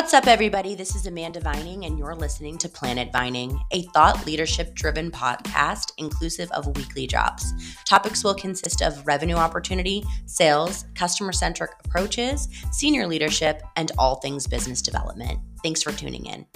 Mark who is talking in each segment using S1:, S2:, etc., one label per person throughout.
S1: What's up, everybody? This is Amanda Vining, and you're listening to Planet Vining, a thought leadership driven podcast inclusive of weekly drops. Topics will consist of revenue opportunity, sales, customer centric approaches, senior leadership, and all things business development. Thanks for tuning in.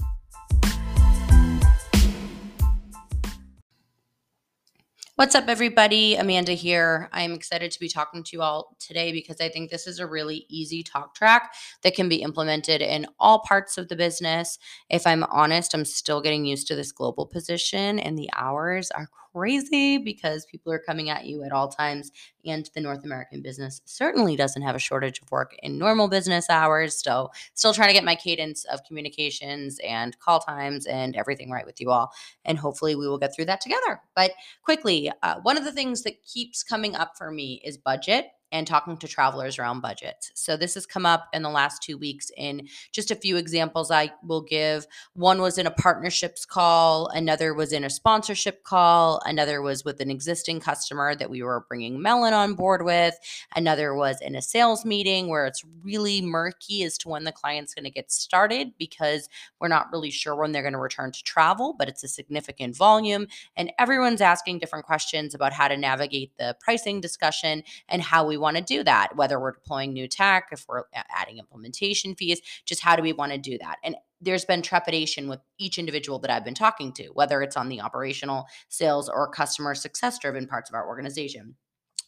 S1: What's up, everybody? Amanda here. I'm excited to be talking to you all today because I think this is a really easy talk track that can be implemented in all parts of the business. If I'm honest, I'm still getting used to this global position, and the hours are crazy because people are coming at you at all times. And the North American business certainly doesn't have a shortage of work in normal business hours. So, still trying to get my cadence of communications and call times and everything right with you all. And hopefully, we will get through that together. But quickly, uh, one of the things that keeps coming up for me is budget and talking to travelers around budgets. So this has come up in the last two weeks in just a few examples I will give. One was in a partnerships call, another was in a sponsorship call, another was with an existing customer that we were bringing Melon on board with, another was in a sales meeting where it's really murky as to when the client's going to get started because we're not really sure when they're going to return to travel, but it's a significant volume and everyone's asking different questions about how to navigate the pricing discussion and how we want to do that, whether we're deploying new tech, if we're adding implementation fees, just how do we want to do that? And there's been trepidation with each individual that I've been talking to, whether it's on the operational, sales, or customer success driven parts of our organization.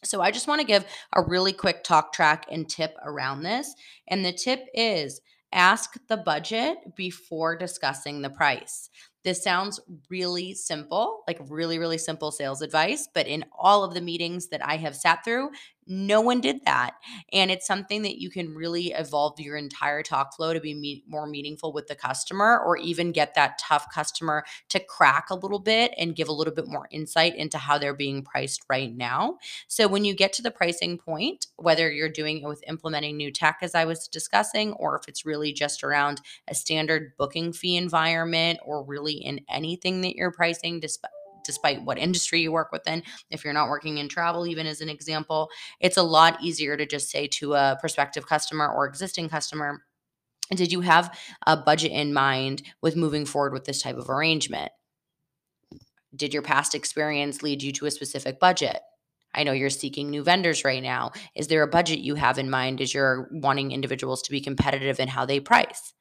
S1: So I just want to give a really quick talk track and tip around this. And the tip is ask the budget before discussing the price. This sounds really simple, like really, really simple sales advice. But in all of the meetings that I have sat through, no one did that. And it's something that you can really evolve your entire talk flow to be me- more meaningful with the customer or even get that tough customer to crack a little bit and give a little bit more insight into how they're being priced right now. So when you get to the pricing point, whether you're doing it with implementing new tech, as I was discussing, or if it's really just around a standard booking fee environment or really in anything that you're pricing, despite despite what industry you work within. If you're not working in travel, even as an example, it's a lot easier to just say to a prospective customer or existing customer, did you have a budget in mind with moving forward with this type of arrangement? Did your past experience lead you to a specific budget? I know you're seeking new vendors right now. Is there a budget you have in mind as you're wanting individuals to be competitive in how they price?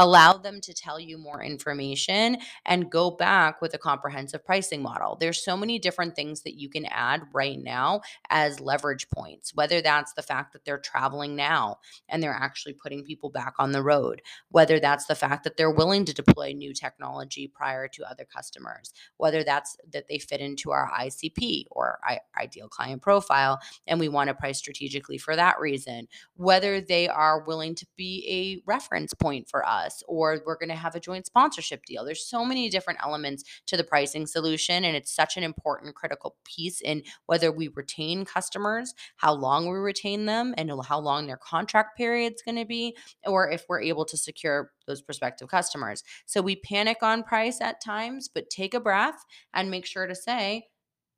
S1: Allow them to tell you more information and go back with a comprehensive pricing model. There's so many different things that you can add right now as leverage points, whether that's the fact that they're traveling now and they're actually putting people back on the road, whether that's the fact that they're willing to deploy new technology prior to other customers, whether that's that they fit into our ICP or ideal client profile and we want to price strategically for that reason, whether they are willing to be a reference point for us us or we're going to have a joint sponsorship deal. There's so many different elements to the pricing solution and it's such an important critical piece in whether we retain customers, how long we retain them and how long their contract period's going to be or if we're able to secure those prospective customers. So we panic on price at times, but take a breath and make sure to say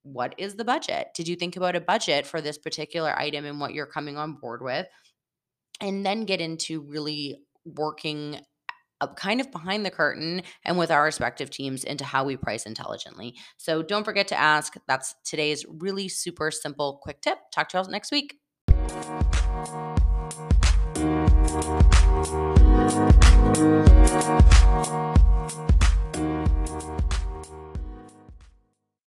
S1: what is the budget? Did you think about a budget for this particular item and what you're coming on board with? And then get into really working Uh, kind of behind the curtain and with our respective teams into how we price intelligently. So don't forget to ask. That's today's really super simple quick tip. Talk to you all next week.